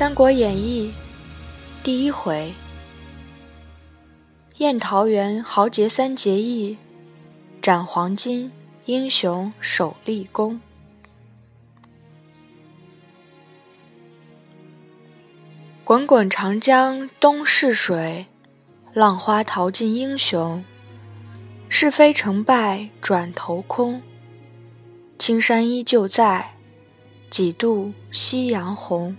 《三国演义》第一回：宴桃园豪杰三结义，斩黄巾英雄首立功。滚滚长江东逝水，浪花淘尽英雄。是非成败转头空，青山依旧在，几度夕阳红。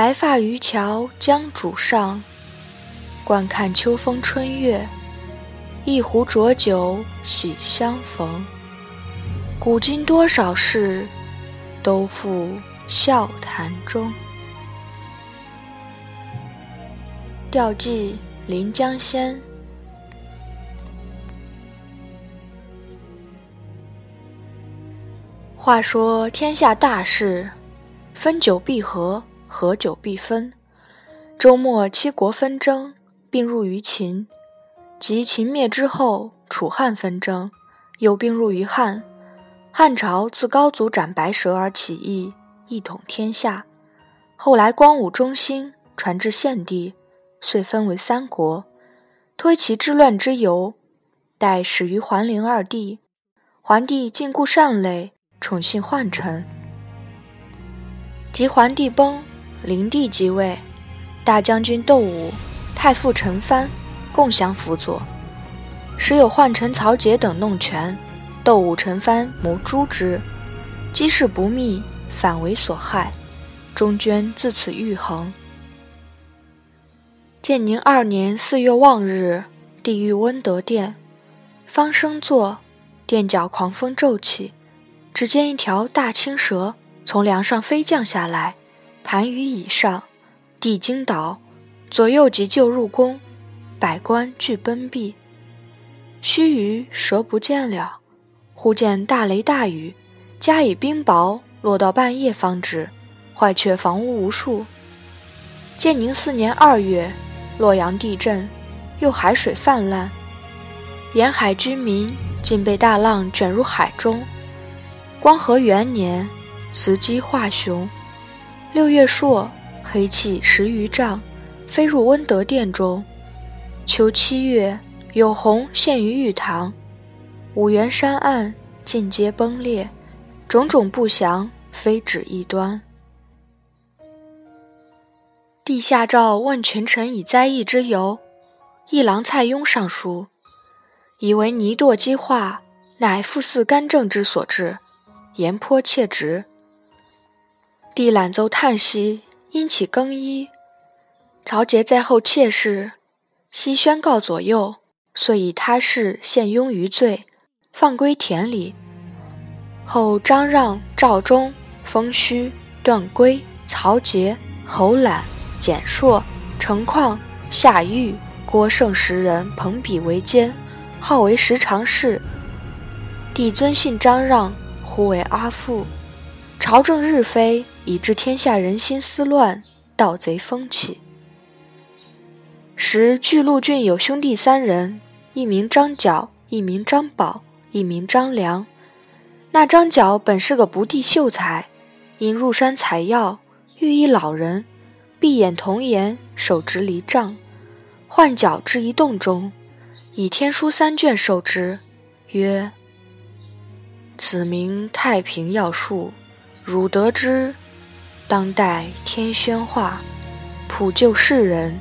白发渔樵江渚上，惯看秋风春月。一壶浊酒喜相逢。古今多少事，都付笑谈中。调寄《临江仙》。话说天下大事，分久必合。合久必分。周末七国纷争，并入于秦。及秦灭之后，楚汉纷争，又并入于汉。汉朝自高祖斩白蛇而起义，一统天下。后来光武中兴，传至献帝，遂分为三国。推其治乱之由，待始于桓灵二帝。桓帝禁锢善类，宠信宦臣。及桓帝崩。灵帝即位，大将军窦武、太傅陈蕃共相辅佐，时有宦臣曹节等弄权，窦武、陈蕃谋诛之，机事不密，反为所害，中捐自此愈横。建宁二年四月望日，帝遇温德殿，方升座，殿角狂风骤起，只见一条大青蛇从梁上飞降下来。盘于椅上，帝惊倒，左右急救入宫，百官俱奔避。须臾，蛇不见了。忽见大雷大雨，加以冰雹，落到半夜方止，坏却房屋无数。建宁四年二月，洛阳地震，又海水泛滥，沿海居民竟被大浪卷入海中。光和元年，雌鸡化雄。六月朔，黑气十余丈，飞入温德殿中。秋七月，有虹现于玉堂。五原山岸尽皆崩裂，种种不祥，非止一端。帝下诏问群臣以灾异之由，议郎蔡邕上书，以为泥堕积化，乃复似干政之所致，言颇切直。帝览奏叹息，因起更衣。曹节在后妾室，悉宣告左右，遂以他事陷庸于罪，放归田里。后张让、赵忠、封谞、段珪、曹节、侯览、简硕、程况、夏玉、郭盛十人朋比为监，号为十常侍。帝尊信张让，呼为阿父。朝政日非。以致天下人心思乱，盗贼风起。时巨鹿郡有兄弟三人，一名张角，一名张宝，一名张良。那张角本是个不第秀才，因入山采药，遇一老人，闭眼童颜，手执离杖，唤角至一洞中，以天书三卷授之，曰：“此名太平要术，汝得知。”当代天宣化，普救世人。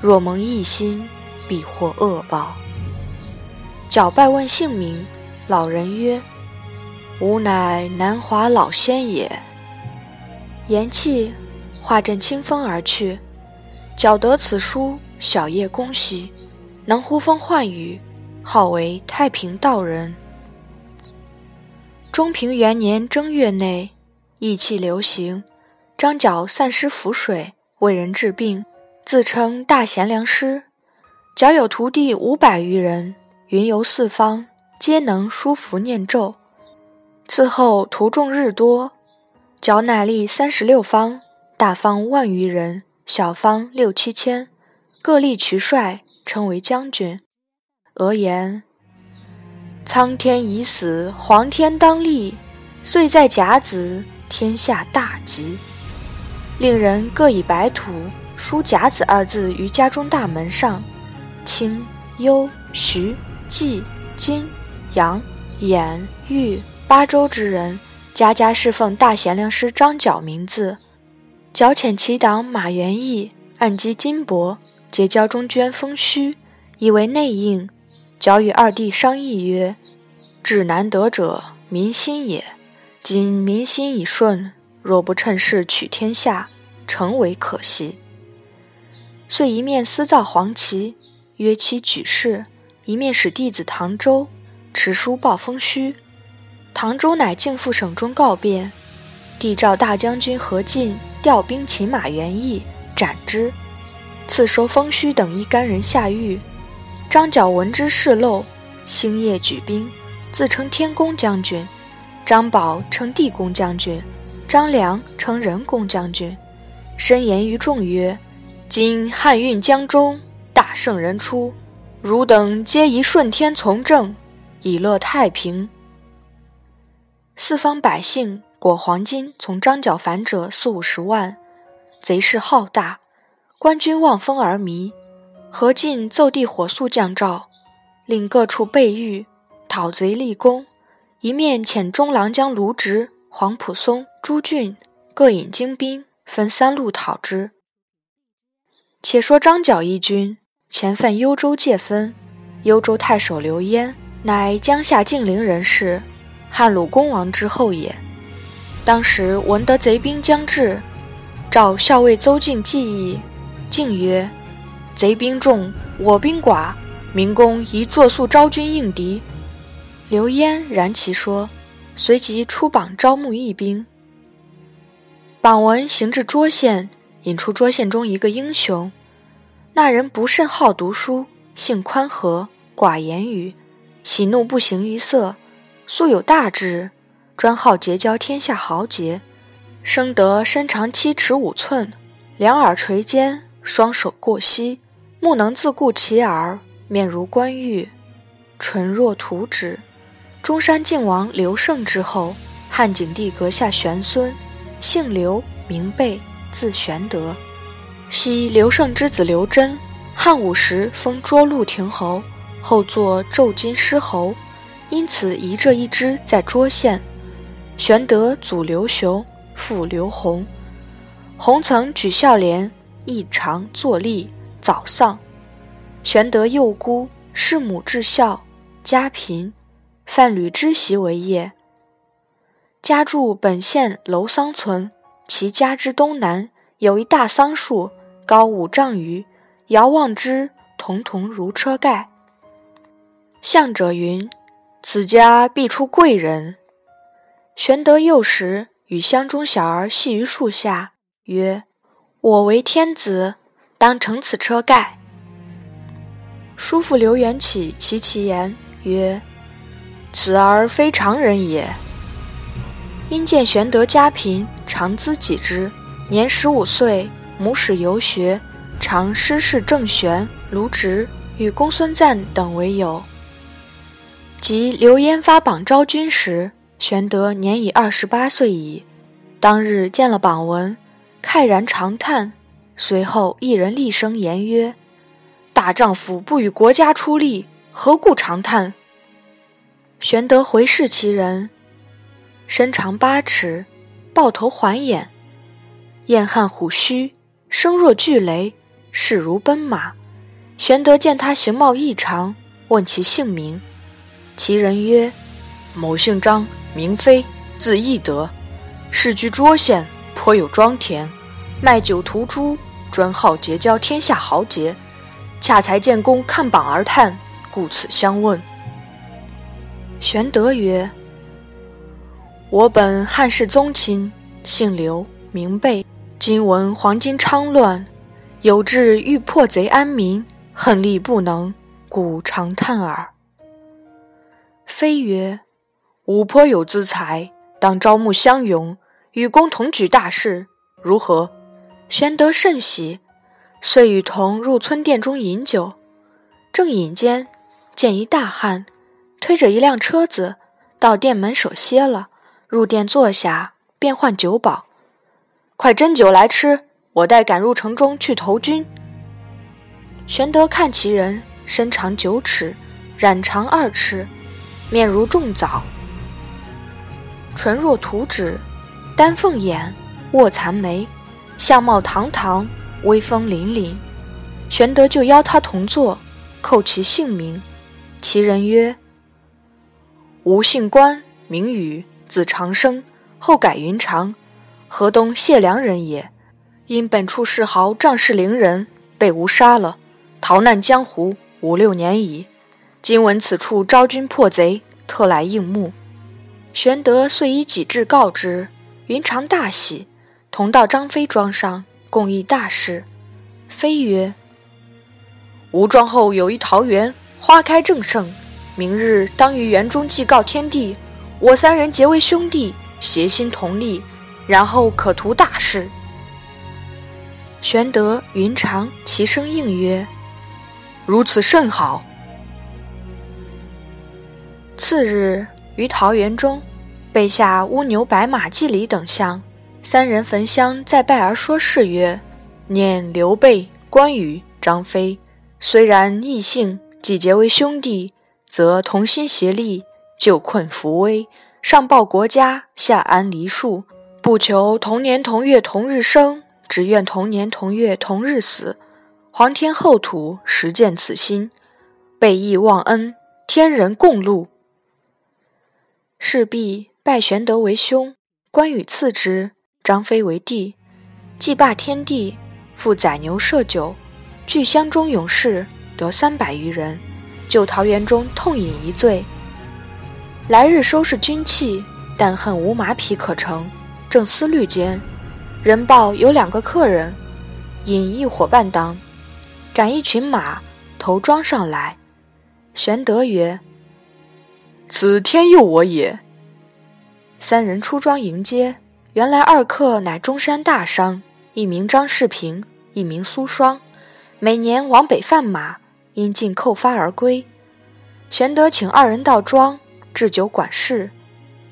若蒙一心，必获恶报。皎拜问姓名，老人曰：“吾乃南华老仙也。”言讫，化阵清风而去。皎得此书，小夜恭喜，能呼风唤雨，号为太平道人。中平元年正月内，疫气流行。张角散失符水，为人治病，自称大贤良师。角有徒弟五百余人，云游四方，皆能书符念咒。此后徒众日多，角乃立三十六方，大方万余人，小方六七千，各立渠帅，称为将军。俄言：苍天已死，黄天当立，岁在甲子，天下大吉。令人各以白土书“甲子”二字于家中大门上。清、幽、徐、冀、金、杨、兖、豫八州之人，家家侍奉大贤良师张角名字。剿遣其党马元义，暗击金帛，结交中捐封虚，以为内应。矫与二弟商议曰：“至难得者，民心也。今民心已顺，若不趁势取天下，诚为可惜。”遂一面私造黄旗，约其举事；一面使弟子唐周持书报封虚。唐周乃径赴省中告变。帝召大将军何进调兵擒马元义，斩之。赐收封虚等一干人下狱。张角闻之事漏，星夜举兵，自称天公将军。张宝称地公将军，张良称人公将军。申言于众曰：“今汉运江中，大圣人出，汝等皆宜顺天从政，以乐太平。”四方百姓。裹黄金从张角反者四五十万，贼势浩大，官军望风而靡。何进奏帝火速降诏，令各处备御，讨贼立功。一面遣中郎将卢植、黄埔松、朱俊各引精兵，分三路讨之。且说张角一军前犯幽州界分，幽州太守刘焉，乃江夏晋陵人士，汉鲁公王之后也。当时闻得贼兵将至，召校尉邹靖计议。靖曰：“贼兵众，我兵寡，明公宜作速招军应敌。”刘焉然其说，随即出榜招募义兵。榜文行至涿县，引出涿县中一个英雄。那人不甚好读书，性宽和，寡言语，喜怒不形于色，素有大志。专好结交天下豪杰，生得身长七尺五寸，两耳垂肩，双手过膝，目能自顾其耳，面如冠玉，唇若涂脂。中山靖王刘胜之后，汉景帝阁下玄孙，姓刘，名备，字玄德。昔刘胜之子刘贞，汉武时封涿鹿亭侯，后作骤金狮侯，因此遗这一支在涿县。玄德祖刘雄，父刘弘。弘曾举孝廉，异常坐立，早丧。玄德幼孤，弑母至孝，家贫，贩履织席为业。家住本县楼桑村，其家之东南有一大桑树，高五丈余，遥望之，彤彤如车盖。向者云：“此家必出贵人。”玄德幼时与乡中小儿戏于树下，曰：“我为天子，当乘此车盖。”叔父刘元起其其言曰：“此儿非常人也。”因见玄德家贫，常资己之。年十五岁，母使游学，常师事郑玄、卢植与公孙瓒等为友。及刘焉发榜招军时，玄德年已二十八岁矣，当日见了榜文，慨然长叹。随后一人厉声言曰：“大丈夫不与国家出力，何故长叹？”玄德回视其人，身长八尺，豹头环眼，燕汉虎须，声若巨雷，势如奔马。玄德见他形貌异常，问其姓名，其人曰：“某姓张。”名飞，字翼德，世居涿县，颇有庄田，卖酒屠猪，专好结交天下豪杰。恰才见公看榜而叹，故此相问。玄德曰：“我本汉室宗亲，姓刘，名备。今闻黄巾昌乱，有志欲破贼安民，恨力不能，故长叹耳。”飞曰。吾颇有资财，当招募乡勇，与公同举大事，如何？玄德甚喜，遂与同入村店中饮酒。正饮间，见一大汉推着一辆车子到店门首歇了，入店坐下，便唤酒保。快斟酒来吃，我待赶入城中去投军。玄德看其人身长九尺，髯长二尺，面如重枣，唇若涂脂，丹凤眼，卧蚕眉，相貌堂堂，威风凛凛。玄德就邀他同坐，叩其姓名。其人曰：“吾姓关，名羽，字长生，后改云长，河东解良人也。因本处世豪仗势凌人，被吾杀了。”逃难江湖五六年矣，今闻此处招军破贼，特来应募。玄德遂以己志告之，云长大喜，同到张飞庄上，共议大事。飞曰：“吾庄后有一桃园，花开正盛，明日当于园中祭告天地，我三人结为兄弟，协心同力，然后可图大事。”玄德、云长齐声应曰。如此甚好。次日于桃园中，备下乌牛白马祭礼等项，三人焚香再拜而说誓曰：“念刘备、关羽、张飞，虽然异姓，既结为兄弟，则同心协力，救困扶危，上报国家，下安黎庶。不求同年同月同日生，只愿同年同月同日死。”皇天厚土，实见此心，备义忘恩，天人共戮。势必拜玄德为兄，关羽次之，张飞为弟。祭罢天地，复宰牛设酒，聚乡中勇士得三百余人，就桃园中痛饮一醉。来日收拾军器，但恨无马匹可乘，正思虑间，人报有两个客人引一伙伴当。赶一群马头装上来，玄德曰：“此天佑我也。”三人出庄迎接，原来二客乃中山大商，一名张世平，一名苏双，每年往北贩马，因尽扣发而归。玄德请二人到庄置酒管事，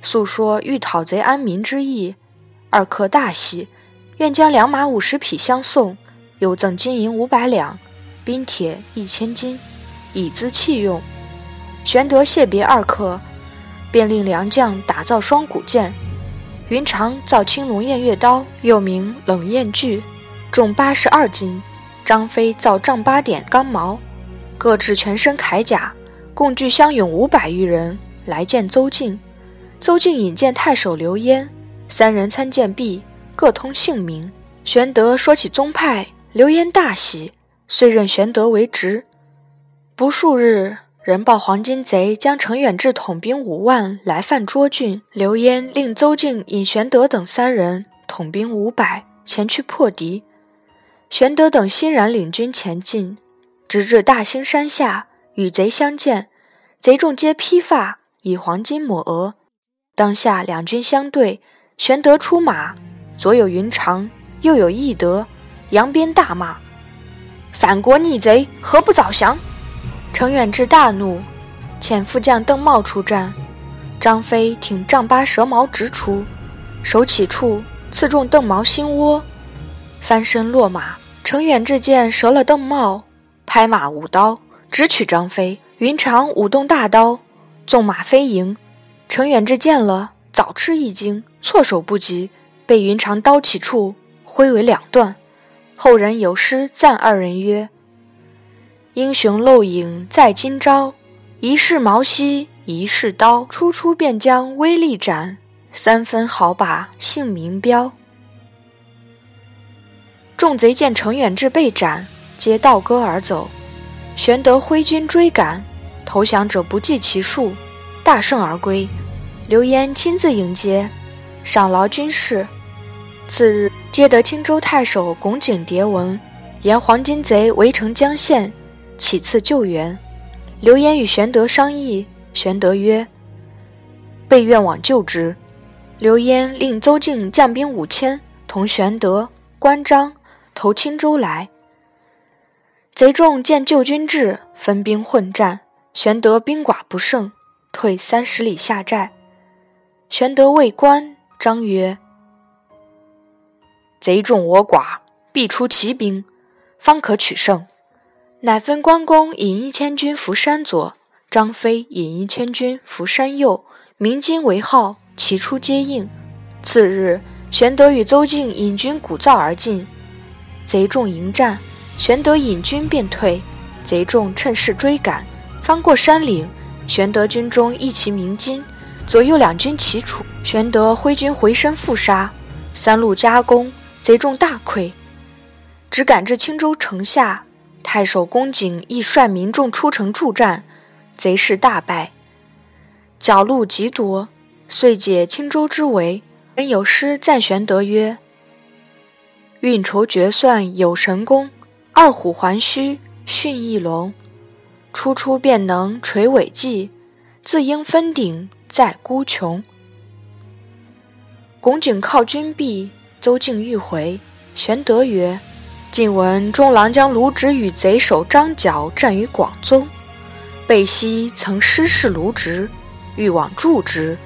诉说欲讨贼安民之意。二客大喜，愿将良马五十匹相送，又赠金银五百两。冰铁一千斤，以资器用。玄德谢别二客，便令良将打造双股剑。云长造青龙偃月刀，又名冷艳锯，重八十二斤。张飞造丈八点钢矛，各置全身铠甲，共聚乡勇五百余人来见邹靖。邹靖引荐太守刘焉，三人参见毕，各通姓名。玄德说起宗派，刘焉大喜。遂任玄德为职。不数日，人报黄巾贼将程远志统兵五万来犯涿郡。刘焉令邹靖引玄德等三人统兵五百前去破敌。玄德等欣然领军前进，直至大兴山下，与贼相见。贼众皆披发，以黄金抹额。当下两军相对，玄德出马，左有云长，右有翼德，扬鞭大骂。反国逆贼，何不早降？程远志大怒，遣副将邓茂出战。张飞挺丈八蛇矛直出，手起处刺中邓茂心窝，翻身落马。程远志见折了邓茂，拍马舞刀直取张飞。云长舞动大刀，纵马飞迎。程远志见了，早吃一惊，措手不及，被云长刀起处挥为两段。后人有诗赞二人曰：“英雄漏影在今朝，一世矛兮一世刀，初出便将威力展，三分好把姓名标。”众贼见程远志被斩，皆倒戈而走。玄德挥军追赶，投降者不计其数，大胜而归。刘焉亲自迎接，赏劳军士。次日。接得青州太守龚景牒文，言黄巾贼围城江县，起次救援。刘焉与玄德商议，玄德曰：“备愿往救之。”刘焉令邹靖将兵五千，同玄德、关张投青州来。贼众见救军至，分兵混战，玄德兵寡不胜，退三十里下寨。玄德谓关张曰：贼众我寡，必出奇兵，方可取胜。乃分关公引一千军伏山左，张飞引一千军伏山右，鸣金为号，齐出接应。次日，玄德与邹靖引军鼓噪而进，贼众迎战，玄德引军便退，贼众趁势追赶，翻过山岭。玄德军中一齐鸣金，左右两军齐楚。玄德挥军回身复杀，三路夹攻，贼众大溃，只赶至青州城下。太守公瑾亦率民众出城助战，贼势大败，剿路极多，遂解青州之围。人有诗赞玄德曰：“运筹决算有神功，二虎还须逊一龙。”初出便能垂尾髻，自应分鼎在孤穷。拱景靠军壁，邹靖欲回。玄德曰：“近闻中郎将卢植与贼首张角战于广宗，备悉曾师事卢植，欲往助之。”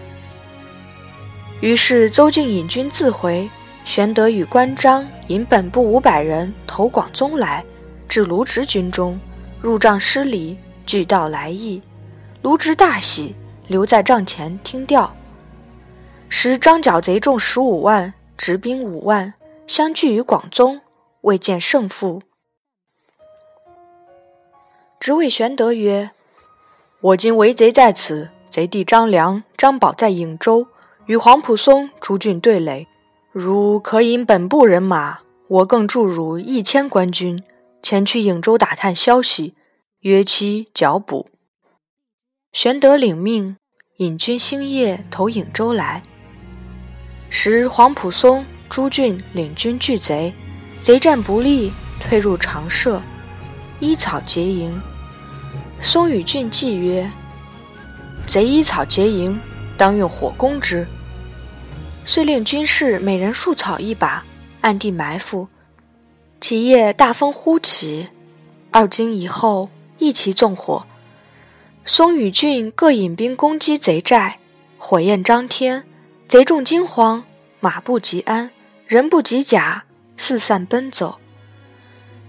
于是邹靖引军自回。玄德与关张引本部五百人投广宗来，至卢植军中。入帐施礼，俱道来意。卢植大喜，留在帐前听调。时张角贼众十五万，执兵五万，相聚于广宗，未见胜负。直谓玄德曰：“我今为贼在此，贼弟张良、张宝在颍州，与黄埔松、朱俊对垒。如可引本部人马，我更助汝一千官军。”前去颍州打探消息，约期剿捕。玄德领命，引军星夜投颍州来。时黄埔松、朱俊领军拒贼，贼战不利，退入长社，依草结营。松与俊计曰：“贼依草结营，当用火攻之。”遂令军士每人束草一把，暗地埋伏。其夜大风忽起，二更以后一齐纵火。松与俊各引兵攻击贼寨，火焰张天，贼众惊慌，马不及鞍，人不及甲，四散奔走。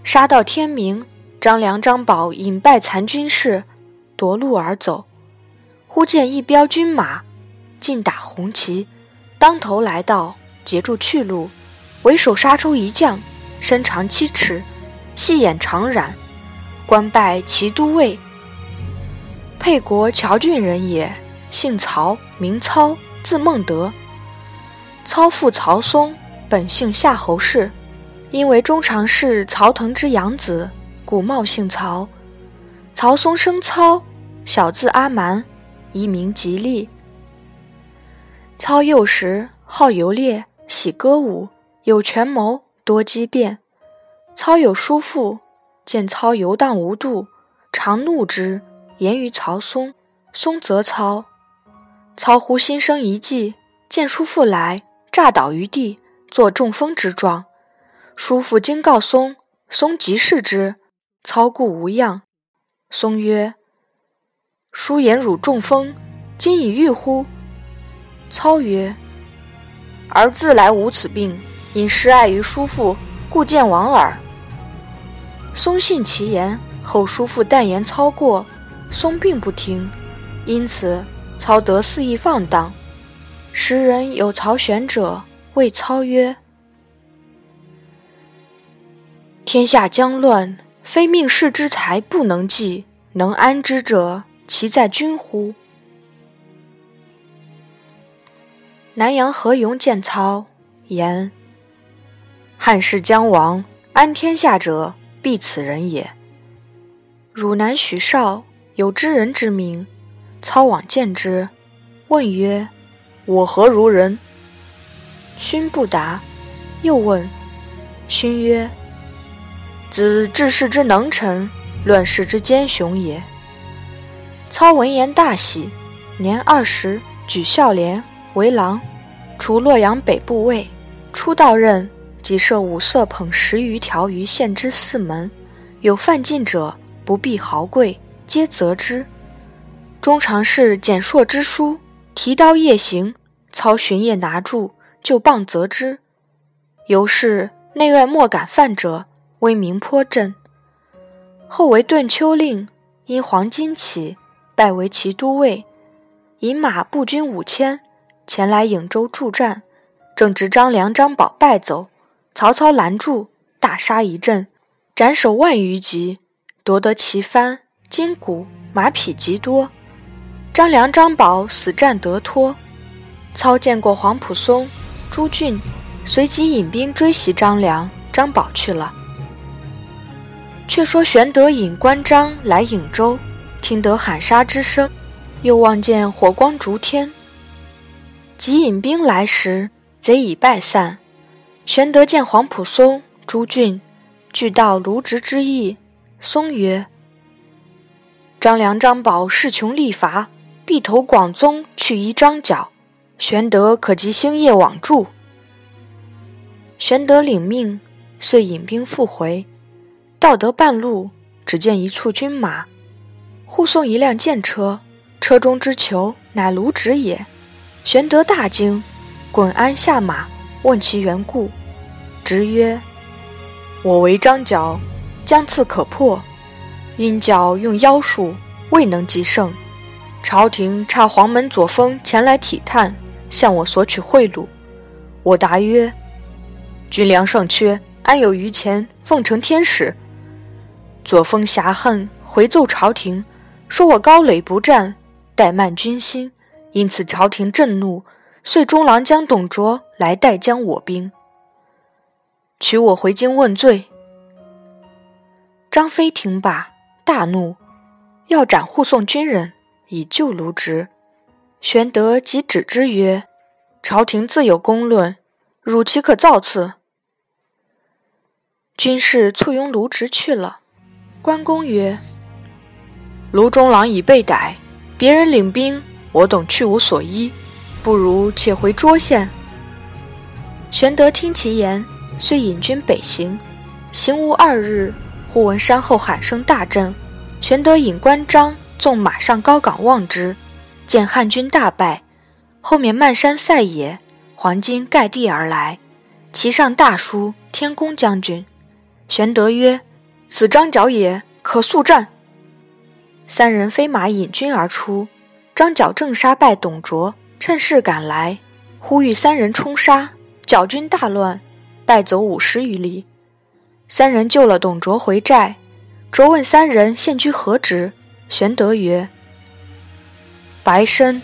杀到天明，张良、张宝引败残军士，夺路而走。忽见一彪军马，尽打红旗，当头来到，截住去路，为首杀出一将。身长七尺，细眼长髯，官拜骑都尉。沛国谯郡人也，姓曹，名操，字孟德。操父曹嵩，本姓夏侯氏，因为中常侍曹腾之养子，故冒姓曹。曹嵩生操，小字阿瞒，一名吉利。操幼时好游猎，喜歌舞，有权谋。多机变，操有叔父，见操游荡无度，常怒之，言于曹嵩。嵩责操，操忽心生一计，见叔父来，诈倒于地，作中风之状。叔父惊告嵩，嵩即视之，操故无恙。嵩曰：“叔言汝中风，今已愈乎？”操曰：“儿自来无此病。”因失爱于叔父，故见亡耳。松信其言，后叔父但言操过，松并不听，因此操得肆意放荡。时人有曹玄者，谓操曰：“天下将乱，非命世之才不能济，能安之者，其在君乎？”南阳何勇见操言。汉室将亡，安天下者必此人也。汝南许绍有知人之名，操往见之，问曰：“我何如人？”勋不答，又问，勋曰：“子治世之能臣，乱世之奸雄也。”操闻言大喜，年二十，举孝廉为郎，除洛阳北部尉，初到任。即设五色捧十余条于县之四门，有犯禁者，不必豪贵，皆责之。中常侍简硕之书，提刀夜行，操巡夜拿住，就棒责之。由是内外莫敢犯者，威名颇振。后为顿丘令，因黄巾起，拜为骑都尉，引马步军五千前来颍州助战，正值张良、张宝败走，曹操拦住，大杀一阵，斩首万余级，夺得旗幡、金鼓、马匹极多。张良、张宝死战得脱。操见过黄甫松、朱俊，随即引兵追袭张良、张宝去了。却说玄德引关张来颍州，听得喊杀之声，又望见火光烛天。即引兵来时，贼已败散。玄德见黄甫松、朱俊，俱到卢植之意。松曰：“张良、张宝势穷力乏，必投广宗去依张角。玄德可即星夜往助。”玄德领命，遂引兵复回。到得半路，只见一簇军马，护送一辆箭车，车中之囚乃卢植也。玄德大惊，滚鞍下马，问其缘故。直曰：“我为张角，将刺可破，因角用妖术，未能及胜。朝廷差黄门左峰前来体探，向我索取贿赂。我答曰：‘军粮尚缺，安有余钱奉承天使？’”左峰侠恨，回奏朝廷，说我高垒不战，怠慢军心，因此朝廷震怒，遂中郎将董卓来代将我兵，取我回京问罪。张飞听罢，大怒，要斩护送军人，以救卢植。玄德即止之曰：“朝廷自有公论，汝岂可造次？”军士簇拥卢植去了。关公曰：“卢中郎已被逮，别人领兵，我等去无所依，不如且回涿县。”玄德听其言，遂引军北行。行无二日，忽闻山后喊声大震。玄德引关张纵马上高岗望之，见汉军大败，后面漫山塞野，黄金盖地而来，其上大书“天公将军”。玄德曰：此张角也，可速战。三人飞马引军而出，张角正杀败董卓，趁势赶来，呼吁三人冲杀，角军大乱，败走五十余里。三人救了董卓回寨，卓问三人现居何职，玄德曰：“白身。”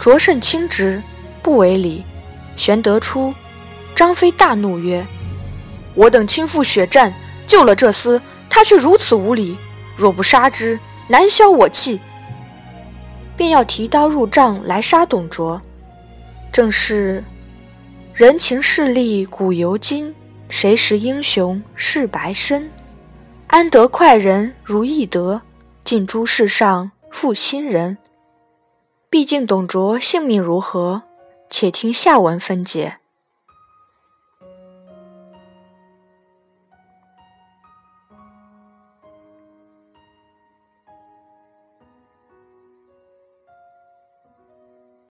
卓甚轻之，不为礼。玄德出，张飞大怒曰：“我等亲赴血战。”救了这厮，他却如此无礼。若不杀之，难消我气。便要提刀入帐来杀董卓。正是人情势利古犹今，谁识英雄是白身？安得快人如易德？尽诛世上负心人。毕竟董卓性命如何？且听下文分解。